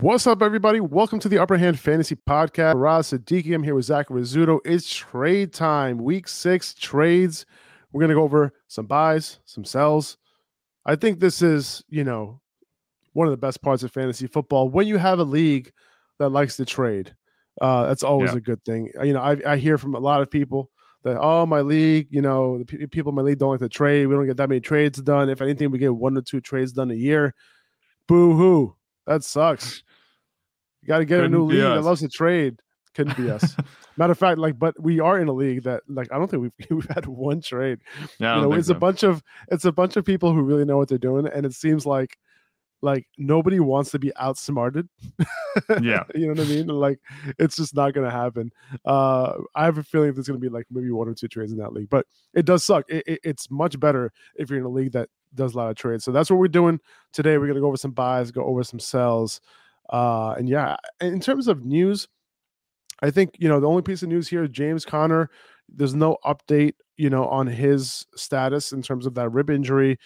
What's up, everybody? Welcome to the Upper Hand Fantasy Podcast. Raz Siddiqui. I'm here with Zach Rizzuto. It's trade time, week six trades. We're going to go over some buys, some sells. I think this is, you know, one of the best parts of fantasy football. When you have a league that likes to trade, uh, that's always yeah. a good thing. You know, I, I hear from a lot of people that, oh, my league, you know, the p- people in my league don't like to trade. We don't get that many trades done. If anything, we get one or two trades done a year. Boo hoo that sucks. You got to get Couldn't a new league us. that loves to trade. Couldn't be us. Matter of fact, like, but we are in a league that, like, I don't think we've we've had one trade. Yeah, you know, it's so. a bunch of it's a bunch of people who really know what they're doing, and it seems like like nobody wants to be outsmarted. yeah. you know what I mean? Like it's just not gonna happen. Uh I have a feeling there's gonna be like maybe one or two trades in that league, but it does suck. It, it, it's much better if you're in a league that does a lot of trades. So that's what we're doing today. We're gonna go over some buys, go over some sells. Uh, and yeah, in terms of news, I think you know the only piece of news here is James Conner. There's no update, you know, on his status in terms of that rib injury.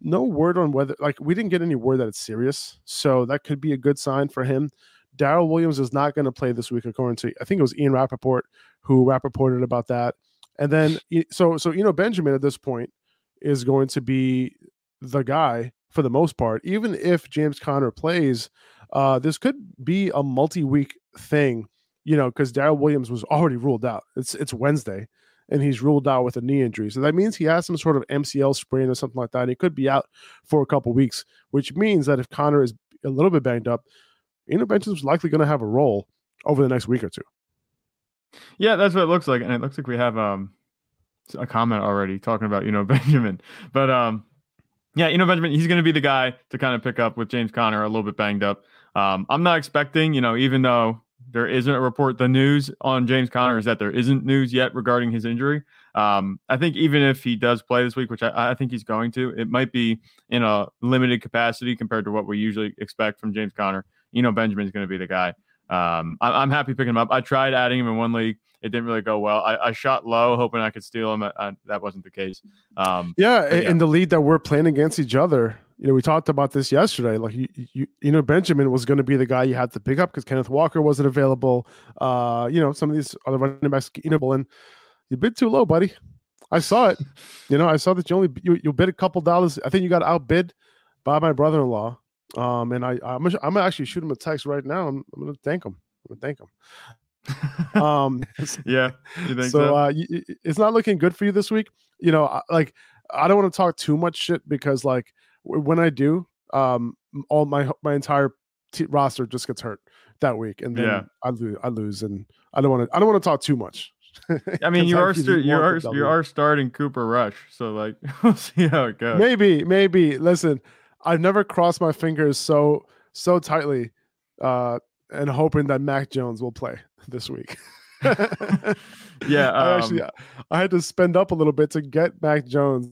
No word on whether, like, we didn't get any word that it's serious, so that could be a good sign for him. Darrel Williams is not going to play this week, according to I think it was Ian Rapoport who Rapoported about that. And then so so you know Benjamin at this point is going to be the guy for the most part. Even if James Conner plays, uh, this could be a multi-week thing, you know, because Darrel Williams was already ruled out. It's it's Wednesday, and he's ruled out with a knee injury. So that means he has some sort of MCL sprain or something like that. He could be out for a couple weeks, which means that if Conner is a little bit banged up, Benjamin is likely going to have a role over the next week or two. Yeah, that's what it looks like, and it looks like we have um a comment already talking about you know Benjamin, but um yeah, you know Benjamin, he's going to be the guy to kind of pick up with James Conner a little bit banged up. Um, I'm not expecting, you know, even though there isn't a report, the news on James Conner is that there isn't news yet regarding his injury. Um, I think even if he does play this week, which I, I, think he's going to, it might be in a limited capacity compared to what we usually expect from James Conner. You know, Benjamin's going to be the guy. Um, I, am happy picking him up. I tried adding him in one league it didn't really go well. I, I shot low, hoping I could steal him. I, I, that wasn't the case. Um, yeah, yeah, in the lead that we're playing against each other, you know, we talked about this yesterday. Like you, you, you know, Benjamin was going to be the guy you had to pick up because Kenneth Walker wasn't available. Uh, you know, some of these other running backs, you know, and you bid too low, buddy. I saw it. You know, I saw that you only you, you bid a couple dollars. I think you got outbid by my brother-in-law. Um, and I I'm, I'm gonna actually shoot him a text right now. I'm, I'm gonna thank him. I'm gonna thank him um yeah so, so? Uh, it's not looking good for you this week you know like i don't want to talk too much shit because like when i do um all my my entire t- roster just gets hurt that week and then yeah. i lose i lose and i don't want to i don't want to talk too much I mean, you are st- you are you are starting Cooper Rush, so like we'll see how it goes. Maybe, maybe. Listen, I've never crossed my fingers so so tightly, uh, and hoping that Mac Jones will play this week. yeah, um, I actually I had to spend up a little bit to get Mac Jones.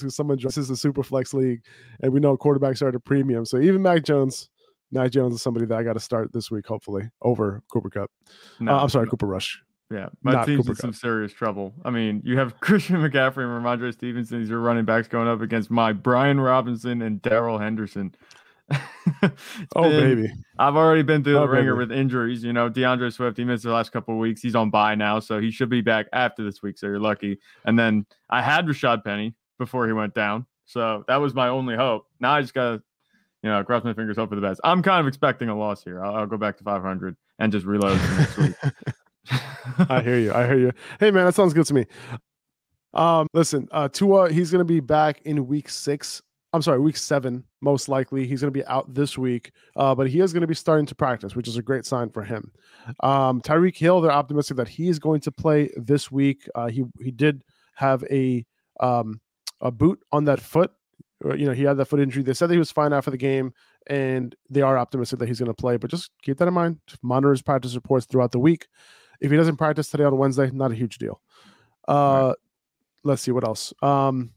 Who someone this is a super flex league, and we know quarterbacks are at a premium. So even Mac Jones, Mac Jones is somebody that I got to start this week, hopefully over Cooper Kupp. No, uh, I'm sorry, no. Cooper Rush. Yeah, my Not team's Cooper in Cup. some serious trouble. I mean, you have Christian McCaffrey and Rhamondre Stevenson. These are running backs going up against my Brian Robinson and Darrell Henderson. Oh been, baby! I've already been through oh, the ringer baby. with injuries. You know, D'Andre Swift he missed the last couple of weeks. He's on bye now, so he should be back after this week. So you're lucky. And then I had Rashaad Penny before he went down, so that was my only hope. Now I just gotta, you know, cross my fingers, hope for the best. I'm kind of expecting a loss here. I'll, I'll go back to 500 and just reload next week. I hear you. I hear you. Hey man, that sounds good to me. Um, listen, uh, Tua, he's gonna be back in week six I'm sorry, week seven, most likely. He's going to be out this week, uh, but he is going to be starting to practice, which is a great sign for him. Um, Tyreek Hill, they're optimistic that he is going to play this week. Uh, he he did have a um, a boot on that foot. Uh, you know, he had that foot injury. They said that he was fine after the game, and they are optimistic that he's going to play. But just keep that in mind. Monitor his practice reports throughout the week. If he doesn't practice today on Wednesday, not a huge deal. Uh, right. Let's see what else. Um,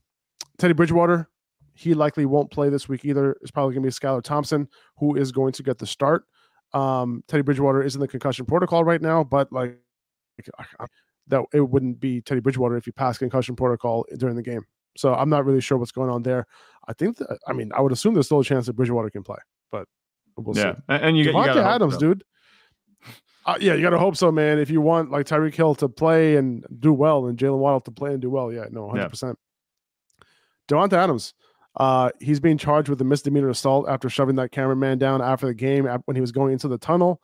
Teddy Bridgewater, he likely won't play this week either. It's probably going to be Skylar Thompson who is going to get the start. Um, Teddy Bridgewater is in the concussion protocol right now, but like that, it wouldn't be Teddy Bridgewater if he passed concussion protocol during the game. So I'm not really sure what's going on there. I think, that, I mean, I would assume there's still a chance that Bridgewater can play, but We'll yeah, see. and, and you, you Devontae got Adams, so. dude. Uh, yeah, you got to hope so, man. If you want like Tyreek Hill to play and do well, and Jaylen Waddle to play and do well, yeah, no, hundred Yeah. percent. Davante Adams, uh, he's being charged with a misdemeanor assault after shoving that cameraman down after the game when he was going into the tunnel.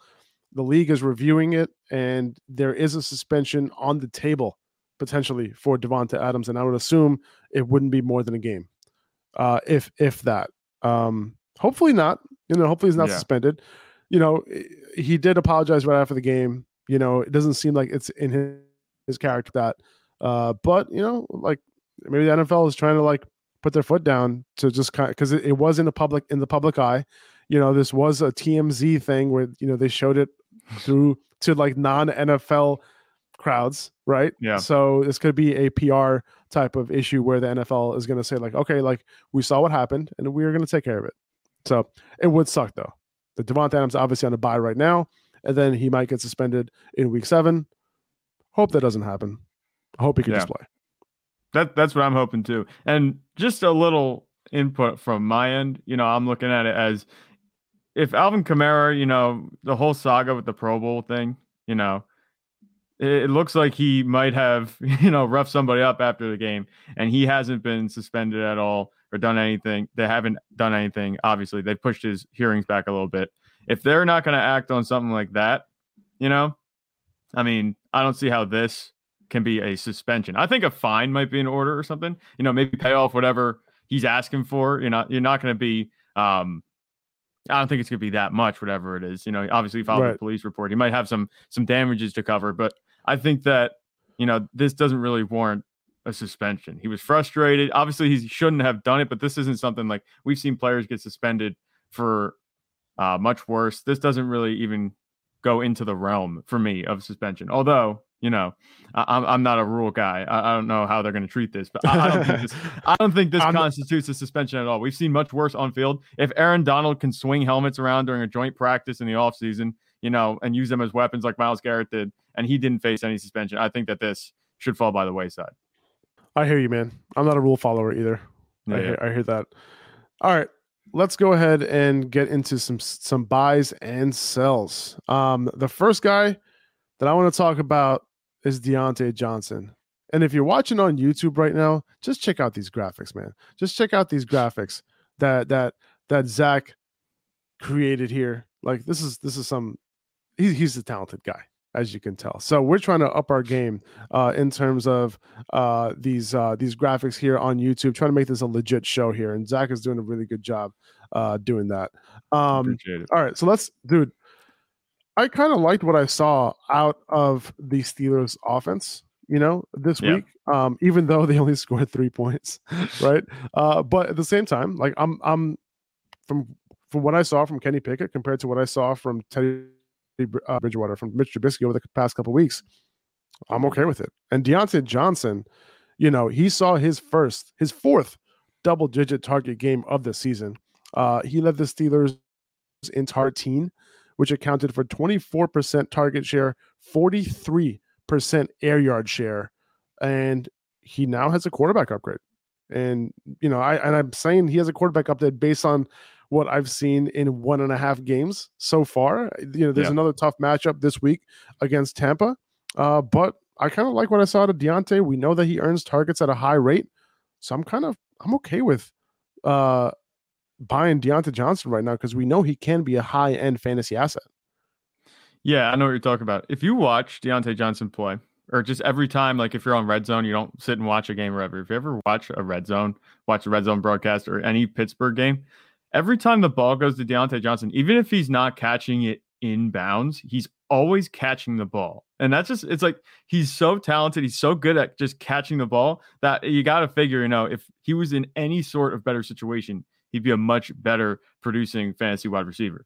The league is reviewing it, and there is a suspension on the table potentially for Davante Adams, and I would assume it wouldn't be more than a game, uh, if if that. Um, hopefully not. You know, hopefully he's not Yeah. suspended. You know, he did apologize right after the game. You know, it doesn't seem like it's in his, his character that. Uh, but you know, like maybe the NFL is trying to like put their foot down to just kind of because it, it was in the public in the public eye. You know, this was a TMZ thing where you know they showed it through to like non NFL crowds, right? Yeah. So this could be a PR type of issue where the NFL is going to say like, okay, like we saw what happened and we're going to take care of it. So it would suck though. The Davante Adams obviously on a buy right now, and then he might get suspended in week seven. Hope that doesn't happen. I hope he can Yeah. just play. That that's what I'm hoping too. And just a little input from my end. You know, I'm looking at it as if Alvin Kamara, you know, the whole saga with the Pro Bowl thing, you know, it, looks like he might have, you know, roughed somebody up after the game, and he hasn't been suspended at all or done anything. They haven't done anything. Obviously, they pushed his hearings back a little bit. If they're not going to act on something like that, you know, I mean, I don't see how this can be a suspension. I think a fine might be in order or something. You know, maybe pay off whatever he's asking for. You're not you're not going to be. Um, I don't think it's going to be that much, whatever it is. You know, obviously he filed Right. a police report. He might have some some damages to cover, but I think that you know this doesn't really warrant a suspension. He was frustrated. Obviously, he shouldn't have done it, but this isn't something like we've seen players get suspended for uh, much worse. This doesn't really even go into the realm for me of suspension. Although, you know, I, I'm I'm not a rule guy. I, I don't know how they're going to treat this, but I, I don't think this. I don't think this constitutes a suspension at all. We've seen much worse on field. If Aaron Donald can swing helmets around during a joint practice in the offseason, you know, and use them as weapons like Myles Garrett did, and he didn't face any suspension, I think that this should fall by the wayside. I hear you, man. I'm not a rule follower either. I, Yeah, hear, I hear that. All right, let's go ahead and get into some some buys and sells. Um, the first guy that I want to talk about is Diontae Johnson. And if you're watching on YouTube right now, just check out these graphics, man. Just check out these graphics that that that Zach created here. Like this is this is some he's he's a talented guy, as you can tell. So we're trying to up our game uh, in terms of uh, these uh, these graphics here on YouTube, trying to make this a legit show here. And Zach is doing a really good job uh, doing that. Um, all right, so let's, dude. I kind of liked what I saw out of the Steelers' offense. You know, this Yeah. week, um, even though they only scored three points, right? Uh, but at the same time, like I'm, I'm from from what I saw from Kenny Pickett compared to what I saw from Teddy uh, Bridgewater from Mitch Trubisky over the past couple weeks, I'm okay with it. And Diontae Johnson, you know, he saw his first, his fourth double digit target game of the season. Uh, he led the Steelers in targeting, which accounted for 24% target share, 43% air yard share, and he now has a quarterback upgrade. And you know, I and I'm saying he has a quarterback upgrade based on what I've seen in one and a half games so far. You know, there's Yeah. another tough matchup this week against Tampa, uh, but I kind of like what I saw to Diontae. We know that he earns targets at a high rate, so I'm kind of I'm okay with uh, buying Diontae Johnson right now because we know he can be a high end fantasy asset. Yeah, I know what you're talking about. If you watch Diontae Johnson play, or just every time, like if you're on Red Zone, you don't sit and watch a game or whatever. If you ever watch a Red Zone, watch a Red Zone broadcast or any Pittsburgh game, every time the ball goes to Diontae Johnson, even if he's not catching it in bounds, he's always catching the ball. And that's just, it's like he's so talented. He's so good at just catching the ball that you got to figure, you know, if he was in any sort of better situation, he'd be a much better producing fantasy wide receiver.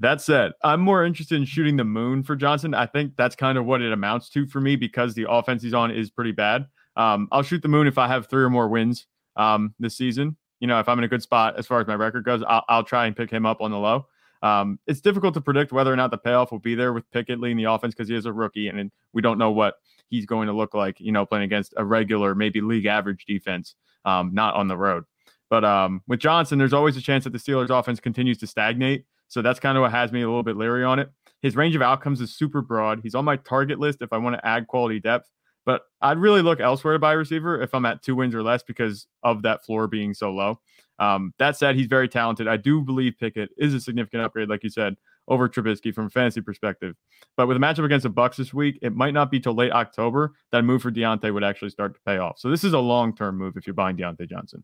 That said, I'm more interested in shooting the moon for Johnson. I think that's kind of what it amounts to for me because the offense he's on is pretty bad. Um, I'll shoot the moon if I have three or more wins um, this season. You know, if I'm in a good spot as far as my record goes, I'll, I'll try and pick him up on the low. Um, it's difficult to predict whether or not the payoff will be there with Pickett leading the offense because he is a rookie and we don't know what he's going to look like, you know, playing against a regular, maybe league average defense, um, not on the road. But um, with Johnson, there's always a chance that the Steelers offense continues to stagnate. So that's kind of what has me a little bit leery on it. His range of outcomes is super broad. He's on my target list if I want to add quality depth, but I'd really look elsewhere to buy a receiver if I'm at two wins or less because of that floor being so low. Um, that said, he's very talented. I do believe Pickett is a significant upgrade, like you said, over Trubisky from a fantasy perspective. But with a matchup against the Bucs this week, it might not be till late October that move for Diontae would actually start to pay off. So this is a long term move if you're buying Diontae Johnson.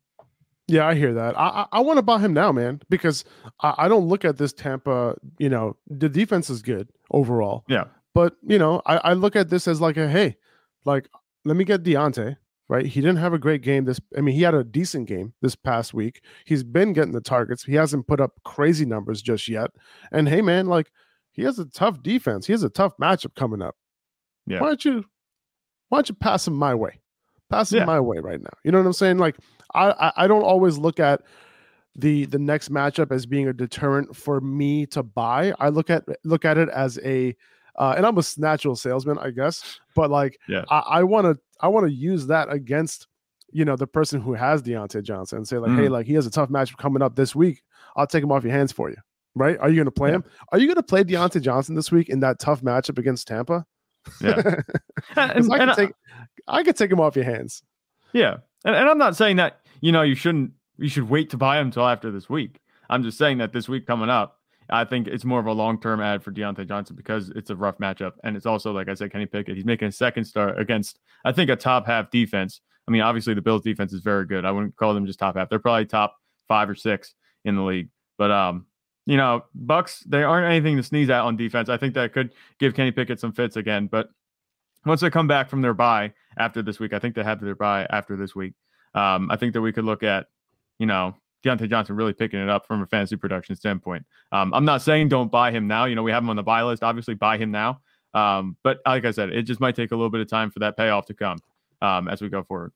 Yeah, I hear that. I I, I want to buy him now, man, because I, I don't look at this Tampa. You know, the defense is good overall. Yeah, but you know, I, I look at this as like a hey, like let me get Diontae. Right, he didn't have a great game. This, I mean, he had a decent game this past week. He's been getting the targets. He hasn't put up crazy numbers just yet. And hey, man, like he has a tough defense. He has a tough matchup coming up. Yeah. Why don't you, why don't you pass him my way? Pass him Yeah. my way right now. You know what I'm saying? Like I, I I don't always look at the the next matchup as being a deterrent for me to buy. I look at look at it as a uh, and I'm a natural salesman, I guess. But like Yeah. I want to I want to use that against you know the person who has Diontae Johnson and say like, hey, Mhm. like he has a tough matchup coming up this week. I'll take him off your hands for you. Right? Are you going to play Yeah. him? Are you going to play Diontae Johnson this week in that tough matchup against Tampa? Yeah, and, I and could I- take I could take him off your hands. Yeah, and, and I'm not saying that you know you shouldn't you should wait to buy him until after this week. I'm just saying that this week coming up, I think it's more of a long term ad for Diontae Johnson because it's a rough matchup, and it's also like I said, Kenny Pickett. He's making a second start against I think a top half defense. I mean, obviously the Bills defense is very good. I wouldn't call them just top half. They're probably top five or six in the league. But um, you know, Bucs they aren't anything to sneeze at on defense. I think that could give Kenny Pickett some fits again, but once they come back from their bye after this week, I think they have their bye after this week. Um, I think that we could look at, you know, Diontae Johnson really picking it up from a fantasy production standpoint. Um, I'm not saying don't buy him now. You know, we have him on the buy list. Obviously, buy him now. Um, but like I said, it just might take a little bit of time for that payoff to come um, as we go forward.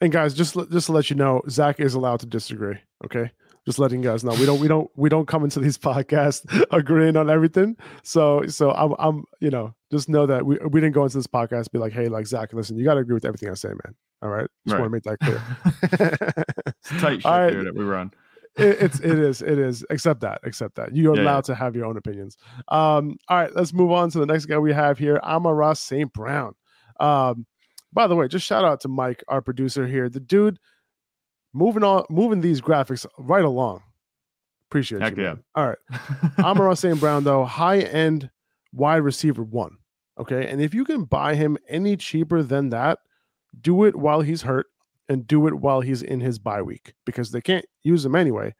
And guys, just just to let you know, Zach is allowed to disagree. Okay, just letting you guys know we don't we don't we don't come into these podcasts agreeing on everything. So so I'm I'm you know just know that we we didn't go into this podcast be like hey like Zach listen you got to agree with everything I say man. All right, just want to make that clear. It's tight shit right. here that we run. it, it's it is it is accept that accept that you're Yeah, allowed yeah. to have your own opinions um all right let's move on to the next guy we have here Amon-Ra St. Brown um by the way just shout out to mike our producer here the dude moving on moving these graphics right along appreciate Heck you yeah. man. all right Amon-Ra St. Brown though high end wide receiver one okay and if you can buy him any cheaper than that do it while he's hurt and do it while he's in his bye week because they can't use him anyway,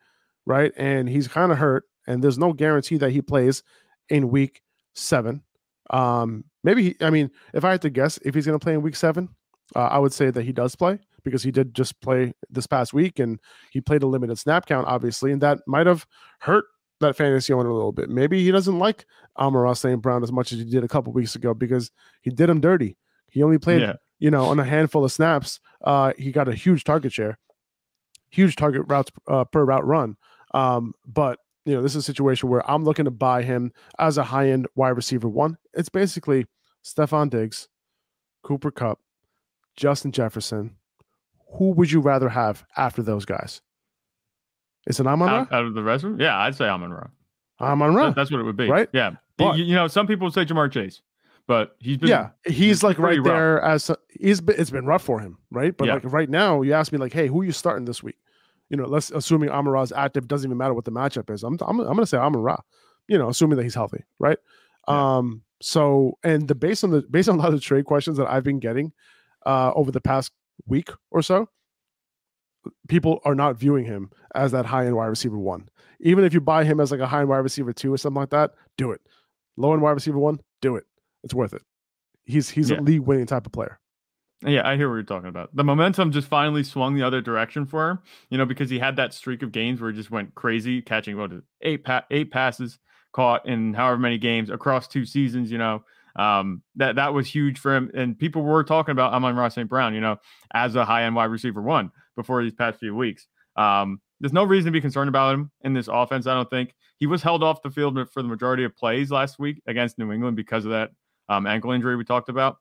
right? And he's kind of hurt, and there's no guarantee that he plays in week seven. Um, maybe he, I mean, if I had to guess, if he's going to play in week seven, uh, I would say that he does play because he did just play this past week and he played a limited snap count, obviously, and that might have hurt that fantasy owner a little bit. Maybe he doesn't like Amon-Ra St. Brown as much as he did a couple weeks ago because he did him dirty. He only played yeah. you know, on a handful of snaps, uh, he got a huge target share, huge target routes uh, per route run. Um, but you know, this is a situation where I'm looking to buy him as a high end wide receiver one. It's basically Stefon Diggs, Cooper Kupp, Justin Jefferson. Who would you rather have after those guys? Is it Amon Ra? Out, out of the rest of them, yeah, I'd say Amon Ra. Amon Ra. That- That's what it would be. Right? Yeah. But- you, you know, some people say Ja'Marr Chase, but he's been yeah, he's like right rough. there as he's been, it's been rough for him, right? But Yeah. like right now, you ask me like, hey, who are you starting this week? You know, let's assuming Amon Ra's active, doesn't even matter what the matchup is. I'm I'm, I'm gonna say Amon Ra, you know, assuming that he's healthy, right? Yeah. Um, so and the based on the based on a lot of the trade questions that I've been getting uh over the past week or so, people are not viewing him as that high end wide receiver one. Even if you buy him as like a high end wide receiver two or something like that, do it. Low end wide receiver one, do it. It's worth it. He's he's Yeah. a league winning type of player. Yeah, I hear what you're talking about. The momentum just finally swung the other direction for him, you know, because he had that streak of games where he just went crazy, catching what eight pa- eight passes caught in however many games across two seasons. You know, um, that that was huge for him, and people were talking about Amon Ross St. Brown, you know, as a high end wide receiver one before these past few weeks. Um, there's no reason to be concerned about him in this offense. I don't think he was held off the field for the majority of plays last week against New England because of that um, ankle injury we talked about.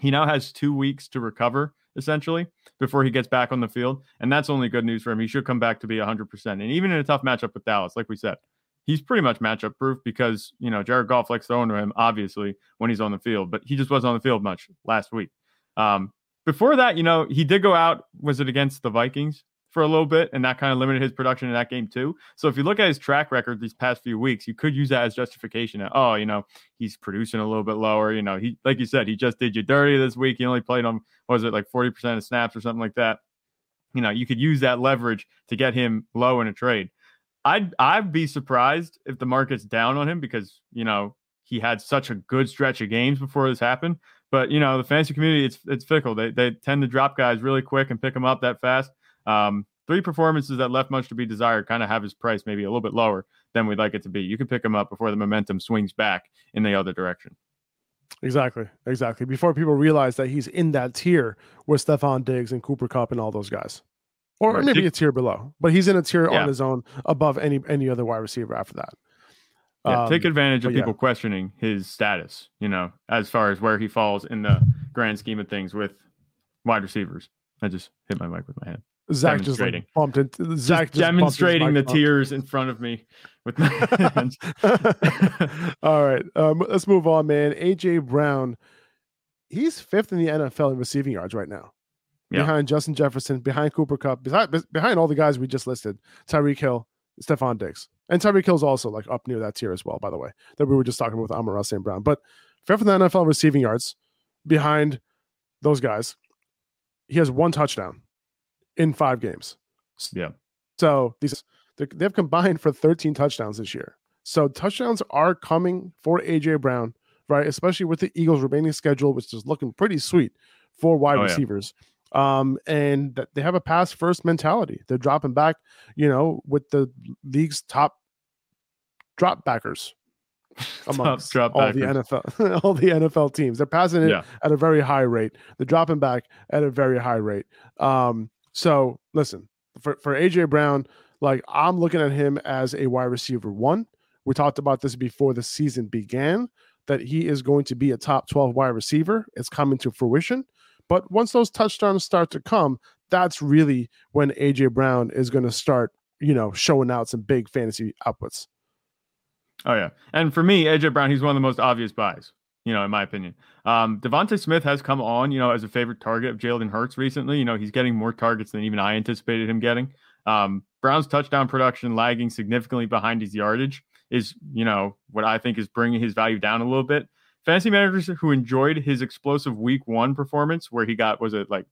He now has two weeks to recover essentially before he gets back on the field. And that's only good news for him. He should come back to be 100%. And even in a tough matchup with Dallas, like we said, he's pretty much matchup proof because, you know, Jared Goff likes throwing to him, obviously, when he's on the field, but he just wasn't on the field much last week. Um, before that, you know, he did go out. Was it against the Vikings? for a little bit, and that kind of limited his production in that game too. So if you look at his track record these past few weeks, you could use that as justification. That, oh, you know, he's producing a little bit lower. You know, he like you said, he just did you dirty this week. He only played on was it like forty percent of snaps or something like that. You know, you could use that leverage to get him low in a trade. I'd I'd be surprised if the market's down on him because you know he had such a good stretch of games before this happened. But you know, the fantasy community it's it's fickle. They they tend to drop guys really quick and pick them up that fast. Um, three performances that left much to be desired kind of have his price maybe a little bit lower than we'd like it to be. You can pick him up before the momentum swings back in the other direction. Exactly, exactly. Before people realize that he's in that tier with Stefon Diggs and Cooper Kupp and all those guys, or right. maybe a tier below, but he's in a tier yeah. on his own above any any other wide receiver after that. Yeah, um, take advantage of people yeah. questioning his status. You know, as far as where he falls in the grand scheme of things with wide receivers. I just hit my mic with my hand. Zach just like bumped it. Zach just demonstrating the tears in front of me with my hands. All right, um, let's move on, man. AJ Brown, he's fifth in the NFL in receiving yards right now, yeah. behind Justin Jefferson, behind Cooper Kupp, behind behind all the guys we just listed, Tyreek Hill, Stefon Diggs, and Tyreek Hill's also like up near that tier as well. By the way, that we were just talking about with Amon-Ra St. Brown, but fifth in the NFL receiving yards, behind those guys. He has one touchdown in five games. Yeah. So these they've combined for 13 touchdowns this year. So touchdowns are coming for AJ Brown, right? Especially with the Eagles' remaining schedule, which is looking pretty sweet for wide oh, receivers. Yeah. Um, and they have a pass first mentality. They're dropping back, you know, with the league's top drop backers amongst drop all the NFL all the NFL teams. They're passing it yeah. at a very high rate. They're dropping back at a very high rate. Um, so listen, for, for AJ Brown, like I'm looking at him as a wide receiver one. We talked about this before the season began that he is going to be a top 12 wide receiver. It's coming to fruition. But once those touchdowns start to come, that's really when AJ Brown is going to start, you know, showing out some big fantasy outputs. Oh yeah, and for me, AJ Brown, he's one of the most obvious buys you know, in my opinion. Um, DeVonta Smith has come on, you know, as a favorite target of Jalen Hurts recently. You know, he's getting more targets than even I anticipated him getting. Um, Brown's touchdown production lagging significantly behind his yardage is, you know, what I think is bringing his value down a little bit. Fantasy managers who enjoyed his explosive week one performance, where he got, was it like,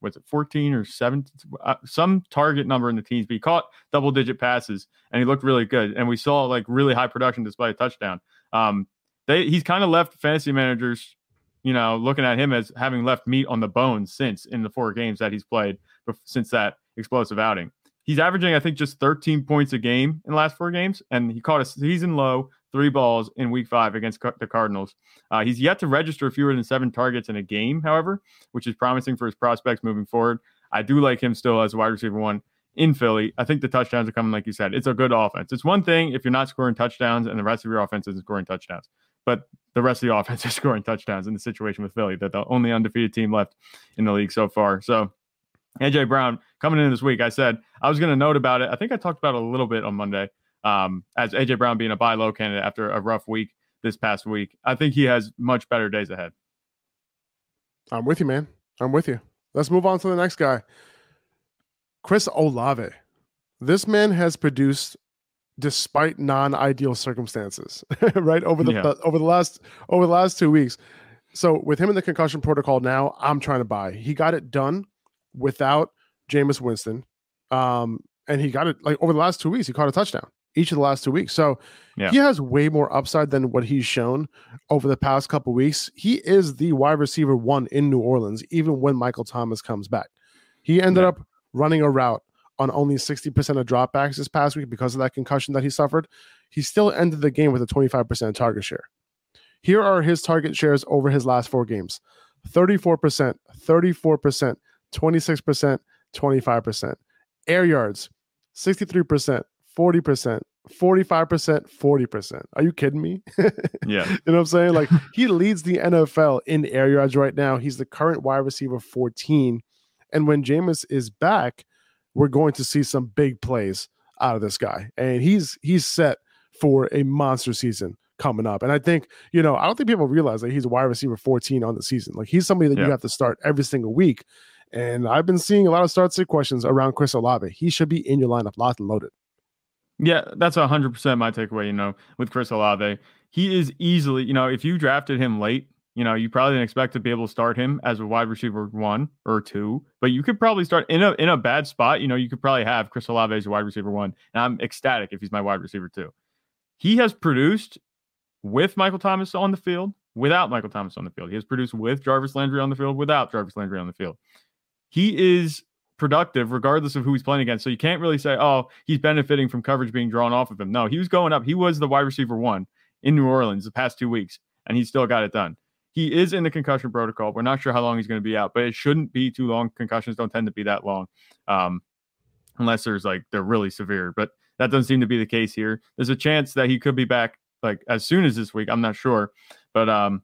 was it 14 or 17, uh, some target number in the teams, but he caught double digit passes and he looked really good. And we saw like really high production despite a touchdown. Um, they he's kind of left fantasy managers, you know, looking at him as having left meat on the bones since in the four games that he's played since that explosive outing. He's averaging, I think, just 13 points a game in the last four games, and he caught a season low three balls in week five against the Cardinals. Uh, he's yet to register fewer than seven targets in a game, however, which is promising for his prospects moving forward. I do like him still as a wide receiver one in Philly. I think the touchdowns are coming, like you said. It's a good offense. It's one thing if you're not scoring touchdowns and the rest of your offense isn't scoring touchdowns but the rest of the offense is scoring touchdowns in the situation with Philly. That the only undefeated team left in the league so far. So AJ Brown coming in this week, I said I was going to note about it. I think I talked about it a little bit on Monday. Um, as AJ Brown being a buy low candidate after a rough week this past week, I think he has much better days ahead. I'm with you, man. I'm with you. Let's move on to the next guy, Chris Olave. This man has produced despite non-ideal circumstances, right? Over the yeah. over the last over the last two weeks. So with him in the concussion protocol now, I'm trying to buy. He got it done without Jameis Winston. Um, and he got it like over the last two weeks, he caught a touchdown each of the last two weeks. So yeah. he has way more upside than what he's shown over the past couple weeks. He is the wide receiver one in New Orleans, even when Michael Thomas comes back. He ended yeah. up running a route on only 60% of dropbacks this past week because of that concussion that he suffered, he still ended the game with a 25% target share. Here are his target shares over his last four games 34%, 34%, 26%, 25%. Air yards, 63%, 40%, 45%, 40%. Are you kidding me? yeah. You know what I'm saying? Like he leads the NFL in air yards right now. He's the current wide receiver 14 And when Jameis is back, we're going to see some big plays out of this guy. And he's he's set for a monster season coming up. And I think, you know, I don't think people realize that he's a wide receiver 14 on the season. Like he's somebody that yeah. you have to start every single week. And I've been seeing a lot of start sit questions around Chris Olave. He should be in your lineup locked and loaded. Yeah, that's hundred percent my takeaway. You know, with Chris Olave, he is easily, you know, if you drafted him late, you know, you probably didn't expect to be able to start him as a wide receiver one or two, but you could probably start in a in a bad spot. You know, you could probably have Chris Olave as a wide receiver one, and I'm ecstatic if he's my wide receiver two. He has produced with Michael Thomas on the field, without Michael Thomas on the field. He has produced with Jarvis Landry on the field, without Jarvis Landry on the field. He is productive regardless of who he's playing against. So you can't really say, oh, he's benefiting from coverage being drawn off of him. No, he was going up. He was the wide receiver one in New Orleans the past two weeks, and he still got it done. He is in the concussion protocol. We're not sure how long he's going to be out, but it shouldn't be too long. Concussions don't tend to be that long, um, unless there's like they're really severe. But that doesn't seem to be the case here. There's a chance that he could be back like as soon as this week. I'm not sure, but um,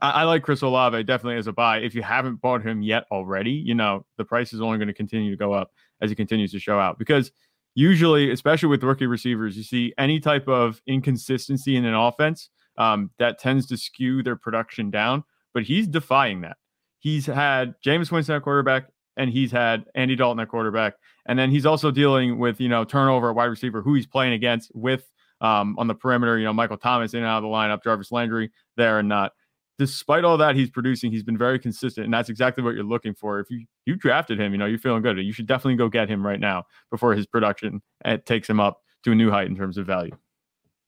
I, I like Chris Olave definitely as a buy. If you haven't bought him yet already, you know the price is only going to continue to go up as he continues to show out because usually, especially with rookie receivers, you see any type of inconsistency in an offense um, that tends to skew their production down. But he's defying that. He's had Jameis Winston at quarterback, and he's had Andy Dalton at quarterback, and then he's also dealing with you know turnover at wide receiver, who he's playing against with um, on the perimeter. You know Michael Thomas in and out of the lineup, Jarvis Landry there and not despite all that he's producing, he's been very consistent, and that's exactly what you're looking for. If you you drafted him, you know you're feeling good. You should definitely go get him right now before his production eh, takes him up to a new height in terms of value.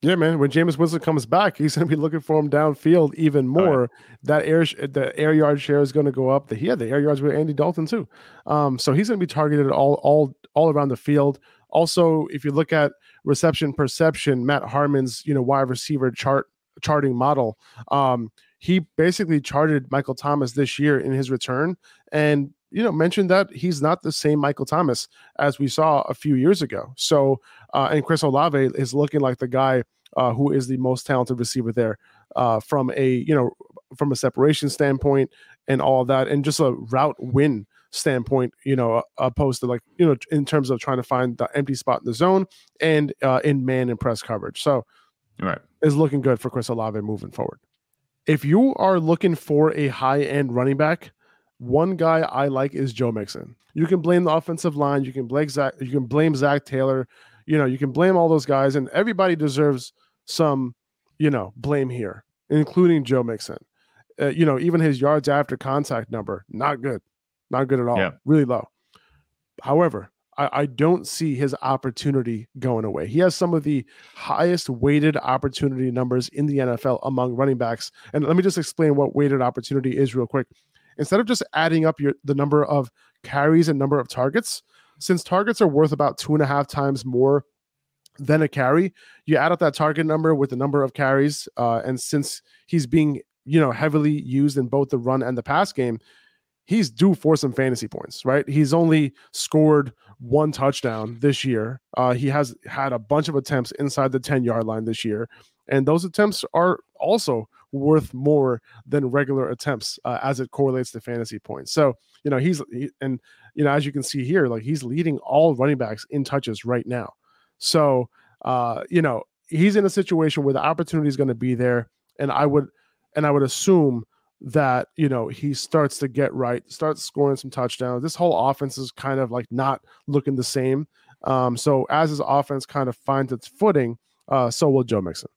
Yeah, man. When Jameis Winston comes back, he's going to be looking for him downfield even more. Right. That air, the air yard share is going to go up. The, he had the air yards with Andy Dalton too, um, so he's going to be targeted all all all around the field. Also, if you look at reception perception, Matt Harmon's you know wide receiver chart charting model, um, he basically charted Michael Thomas this year in his return and you know mentioned that he's not the same Michael Thomas as we saw a few years ago. So uh, and Chris Olave is looking like the guy uh, who is the most talented receiver there uh, from a you know from a separation standpoint and all that and just a route win standpoint, you know, opposed to like, you know, in terms of trying to find the empty spot in the zone and uh, in man and press coverage. So, right, is looking good for Chris Olave moving forward if you are looking for a high end running back, one guy I like is Joe Mixon. You can blame the offensive line. You can blame Zach. You can blame Zac Taylor. You know, you can blame all those guys, and everybody deserves some, you know, blame here, including Joe Mixon. Uh, you know, even his yards after contact number, not good, not good at all, yeah. really low. However, I, I don't see his opportunity going away. He has some of the highest weighted opportunity numbers in the NFL among running backs. And let me just explain what weighted opportunity is real quick. Instead of just adding up your the number of carries and number of targets, since targets are worth about two and a half times more than a carry, you add up that target number with the number of carries. Uh, and since he's being you know heavily used in both the run and the pass game, he's due for some fantasy points, right? He's only scored one touchdown this year. Uh, he has had a bunch of attempts inside the 10 yard line this year. And those attempts are also worth more than regular attempts uh, as it correlates to fantasy points. So, you know, he's, he, and, you know, as you can see here, like he's leading all running backs in touches right now. So, uh, you know, he's in a situation where the opportunity is going to be there. And I would, and I would assume that you know he starts to get right, starts scoring some touchdowns. This whole offense is kind of like not looking the same. Um, so as his offense kind of finds its footing, uh, so will Joe Mixon.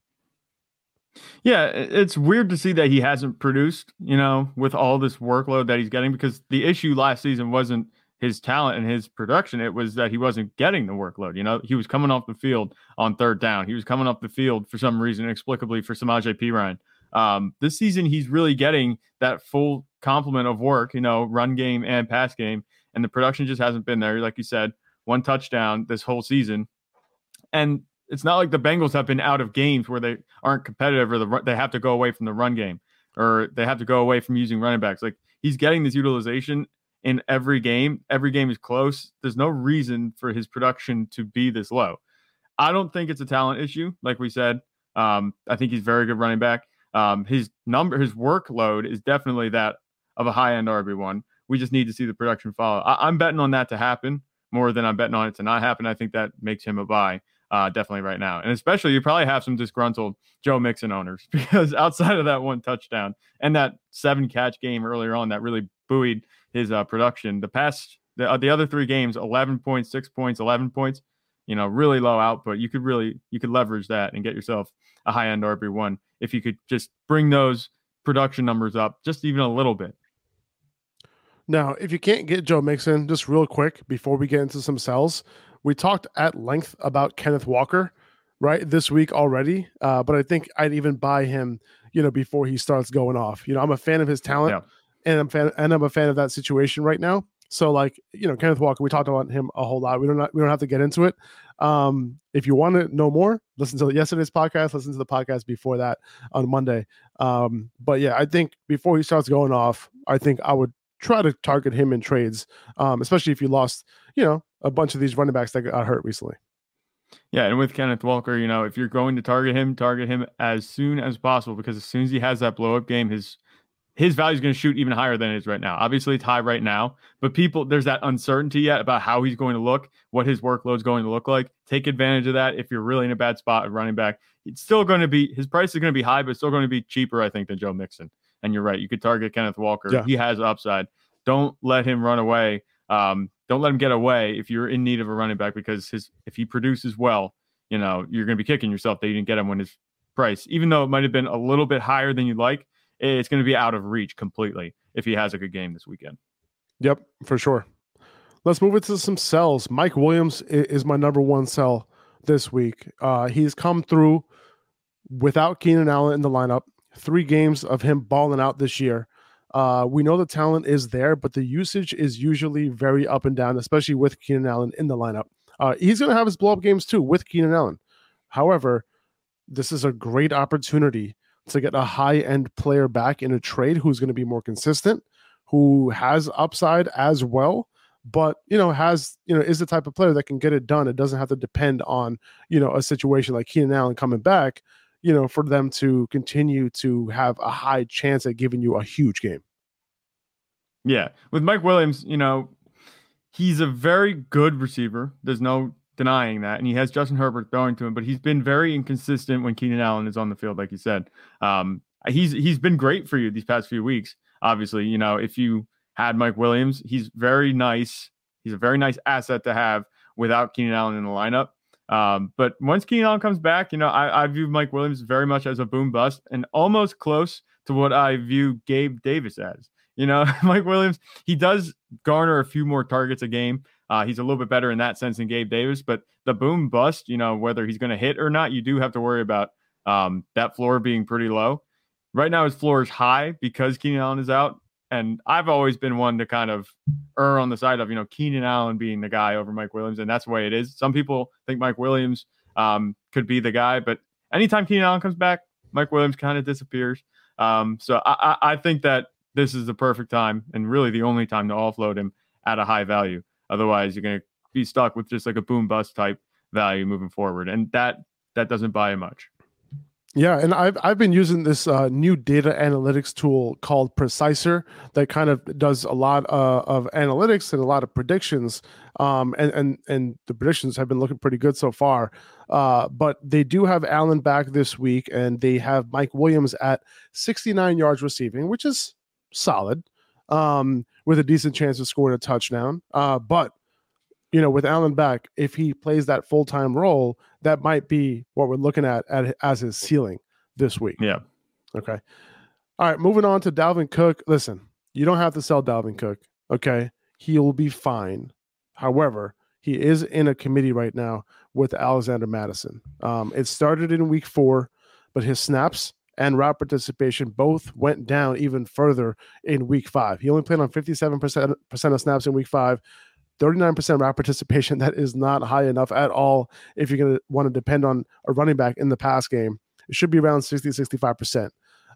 Yeah, it's weird to see that he hasn't produced, you know, with all this workload that he's getting because the issue last season wasn't his talent and his production. It was that he wasn't getting the workload. You know, he was coming off the field on third down. He was coming off the field for some reason, inexplicably for Samaje Perine. Um, this season, he's really getting that full complement of work, you know, run game and pass game. And the production just hasn't been there. Like you said, one touchdown this whole season. And it's not like the Bengals have been out of games where they aren't competitive or the, they have to go away from the run game or they have to go away from using running backs. Like he's getting this utilization in every game. Every game is close. There's no reason for his production to be this low. I don't think it's a talent issue, like we said. Um, I think he's very good running back. Um, his number, his workload is definitely that of a high end RB one We just need to see the production follow. I, am betting on that to happen more than I'm betting on it to not happen. I think that makes him a buy. Uh, definitely right now. And especially, you probably have some disgruntled Joe Mixon owners because outside of that one touchdown and that seven catch game earlier on that really buoyed his uh, production, the past, the, uh, the other three games, 11 points, six points, 11 points, you know, really low output. You could really, you could leverage that and get yourself a high end RB1 if you could just bring those production numbers up just even a little bit. Now, if you can't get Joe Mixon, just real quick before we get into some sells, we talked at length about Kenneth Walker, right, this week already. Uh, but I think I'd even buy him, you know, before he starts going off. You know, I'm a fan of his talent, yeah. and I'm fan, and I'm a fan of that situation right now. So, like, you know, Kenneth Walker, we talked about him a whole lot. We don't not, we don't have to get into it. Um, if you want to know more, listen to yesterday's podcast, listen to the podcast before that on Monday. Um, but yeah, I think before he starts going off, I think I would try to target him in trades, um, especially if you lost, you know, a bunch of these running backs that got hurt recently. Yeah, and with Kenneth Walker, you know, if you're going to target him, target him as soon as possible because as soon as he has that blow up game, his his value is going to shoot even higher than it is right now. Obviously, it's high right now, but people there's that uncertainty yet about how he's going to look, what his workload is going to look like. Take advantage of that. If you're really in a bad spot at running back, it's still going to be his price is going to be high, but still going to be cheaper, I think, than Joe Mixon. And you're right, you could target Kenneth Walker. Yeah. He has upside. Don't let him run away. Um, don't let him get away if you're in need of a running back because his if he produces well, you know you're going to be kicking yourself that you didn't get him when his price, even though it might have been a little bit higher than you'd like it's going to be out of reach completely if he has a good game this weekend. Yep, for sure. Let's move into some sells. Mike Williams is my number one sell this week. Uh, he's come through without Keenan Allen in the lineup. Three games of him balling out this year. Uh, we know the talent is there, but the usage is usually very up and down, especially with Keenan Allen in the lineup. Uh, he's going to have his blow up games too with Keenan Allen. However, this is a great opportunity to get a high end player back in a trade who's going to be more consistent, who has upside as well, but you know has you know is the type of player that can get it done. It doesn't have to depend on you know a situation like Keenan Allen coming back, you know, for them to continue to have a high chance at giving you a huge game. Yeah, with Mike Williams, you know, he's a very good receiver. There's no denying that, and he has Justin Herbert throwing to him, but he's been very inconsistent when Keenan Allen is on the field, like you said. Um, he's he's been great for you these past few weeks. Obviously, you know if you had Mike Williams, he's very nice. He's a very nice asset to have without Keenan Allen in the lineup. Um, but once Keenan Allen comes back, you know I, I view Mike Williams very much as a boom bust and almost close to what I view Gabe Davis as. You know, Mike Williams, he does garner a few more targets a game. Uh, he's a little bit better in that sense than Gabe Davis, but the boom bust, you know, whether he's going to hit or not, you do have to worry about um, that floor being pretty low. Right now, his floor is high because Keenan Allen is out. And I've always been one to kind of err on the side of, you know, Keenan Allen being the guy over Mike Williams. And that's the way it is. Some people think Mike Williams um, could be the guy, but anytime Keenan Allen comes back, Mike Williams kind of disappears. Um, so I, I, think that this is the perfect time and really the only time to offload him at a high value. Otherwise, you're going to be stuck with just like a boom bust type value moving forward, and that that doesn't buy much. Yeah, and I've I've been using this uh, new data analytics tool called Preciser that kind of does a lot uh, of analytics and a lot of predictions. Um, and and and the predictions have been looking pretty good so far. Uh, but they do have Allen back this week, and they have Mike Williams at 69 yards receiving, which is solid um, with a decent chance of scoring a touchdown. Uh, but you know, with Allen back, if he plays that full time role, that might be what we're looking at, at as his ceiling this week. Yeah. Okay. All right. Moving on to Dalvin Cook. Listen, you don't have to sell Dalvin Cook. Okay. He will be fine. However, he is in a committee right now with Alexander Mattison. Um, it started in week four, but his snaps and route participation both went down even further in week five. He only played on 57% of snaps in week five, 39% route participation. That is not high enough at all if you're going to want to depend on a running back in the pass game. It should be around 60, 65%.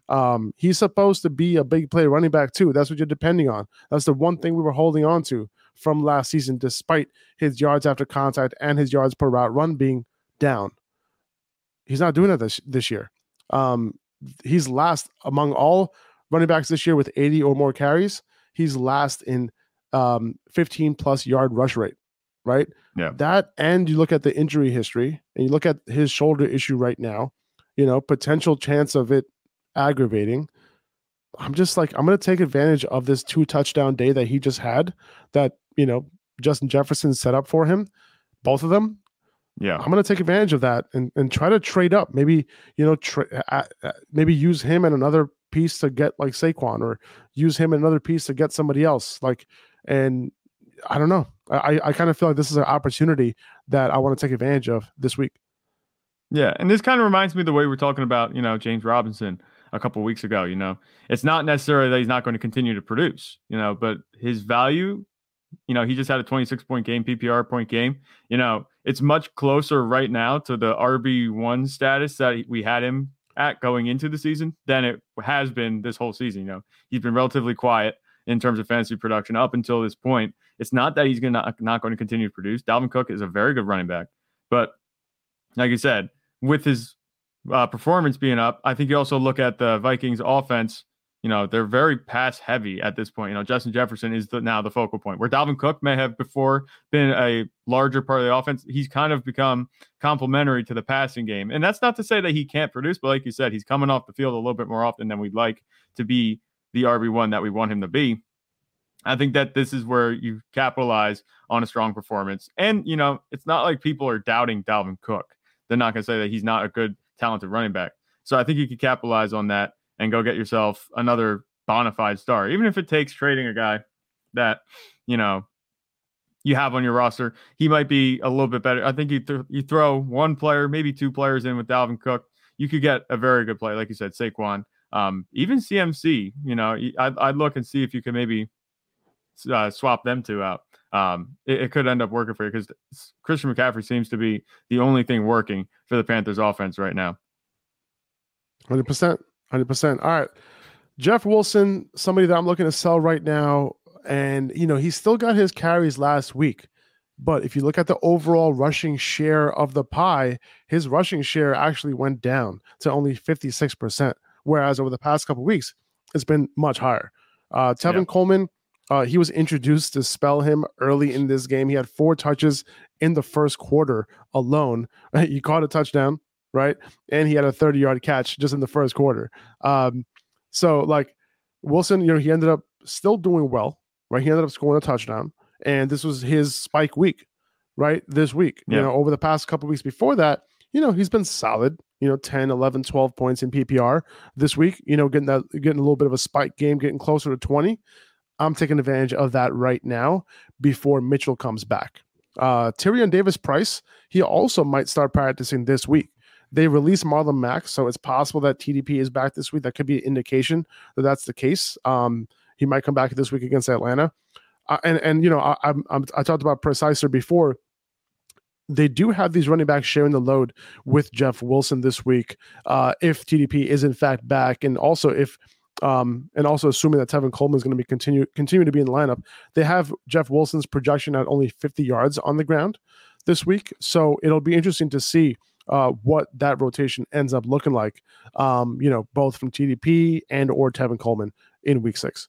Um, he's supposed to be a big play running back too. That's what you're depending on. That's the one thing we were holding on to from last season, despite his yards after contact and his yards per route run being down. He's not doing it this this year. Um, he's last among all running backs this year with 80 or more carries. he's last in um, 15 plus yard rush rate, right? Yeah. That and you look at the injury history and you look at his shoulder issue right now, you know, potential chance of it aggravating. I'm just like, I'm going to take advantage of this two touchdown day that he just had that, you know, Justin Jefferson set up for him, both of them. Yeah. I'm going to take advantage of that and, and try to trade up. Maybe, you know, tra- uh, uh, maybe use him and another piece to get like Saquon or use him and another piece to get somebody else. Like, and I don't know. I, I kind of feel like this is an opportunity that I want to take advantage of this week. Yeah. And this kind of reminds me of the way we're talking about, you know, James Robinson a couple weeks ago. You know, it's not necessarily that he's not going to continue to produce, you know, but his value, you know, he just had a 26 point game, PPR point game. You know, it's much closer right now to the RB1 status that we had him at going into the season than it has been this whole season. You know, he's been relatively quiet in terms of fantasy production up until this point. It's not that he's gonna not going to continue to produce. Dalvin Cook is a very good running back, but like you said, with his uh, performance being up, I think you also look at the Vikings offense. You know, they're very pass heavy at this point. You know, Justin Jefferson is the, now the focal point where Dalvin Cook may have before been a larger part of the offense. He's kind of become complementary to the passing game. And that's not to say that he can't produce, but like you said, he's coming off the field a little bit more often than we'd like to be the RB1 that we want him to be. I think that this is where you capitalize on a strong performance. And, you know, it's not like people are doubting Dalvin Cook. They're not going to say that he's not a good, talented running back. So I think you could capitalize on that and go get yourself another bona fide star, even if it takes trading a guy that, you know, you have on your roster. He might be a little bit better. I think you, th- you throw one player, maybe two players in with Dalvin Cook. You could get a very good play, like you said, Saquon. Um, even CMC, you know, I'd, I'd look and see if you can maybe uh, swap them two out. Um, it, it, could end up working for you because Christian McCaffrey seems to be the only thing working for the Panthers offense right now. 100%. 100%. All right. Jeff Wilson, somebody that I'm looking to sell right now. And, you know, he's still got his carries last week. But if you look at the overall rushing share of the pie, his rushing share actually went down to only 56%. Whereas over the past couple weeks, it's been much higher. Uh, Tevin yeah. Coleman, uh, he was introduced to spell him early in this game. He had four touches in the first quarter alone. He caught a touchdown, right? And he had a 30 yard catch just in the first quarter. Um, so, like Wilson, you know, he ended up still doing well, right? He ended up scoring a touchdown, and this was his spike week, right? This week, yeah. you know, over the past couple weeks before that, you know, he's been solid, you know, 10, 11, 12 points in PPR this week, you know, getting that, getting a little bit of a spike game, getting closer to 20. I'm taking advantage of that right now before Mitchell comes back. Uh, Tyrion Davis Price, he also might start practicing this week. They released Marlon Mack, so it's possible that TDP is back this week. That could be an indication that that's the case. Um, he might come back this week against Atlanta. Uh, and and you know I, I'm, i talked about Preciser before. They do have these running backs sharing the load with Jeff Wilson this week. Uh, if TDP is in fact back, and also if um, and also assuming that Tevin Coleman is going to be continue continue to be in the lineup, they have Jeff Wilson's projection at only 50 yards on the ground this week. So it'll be interesting to see uh, what that rotation ends up looking like. Um, you know, both from TDP and or Tevin Coleman in Week Six.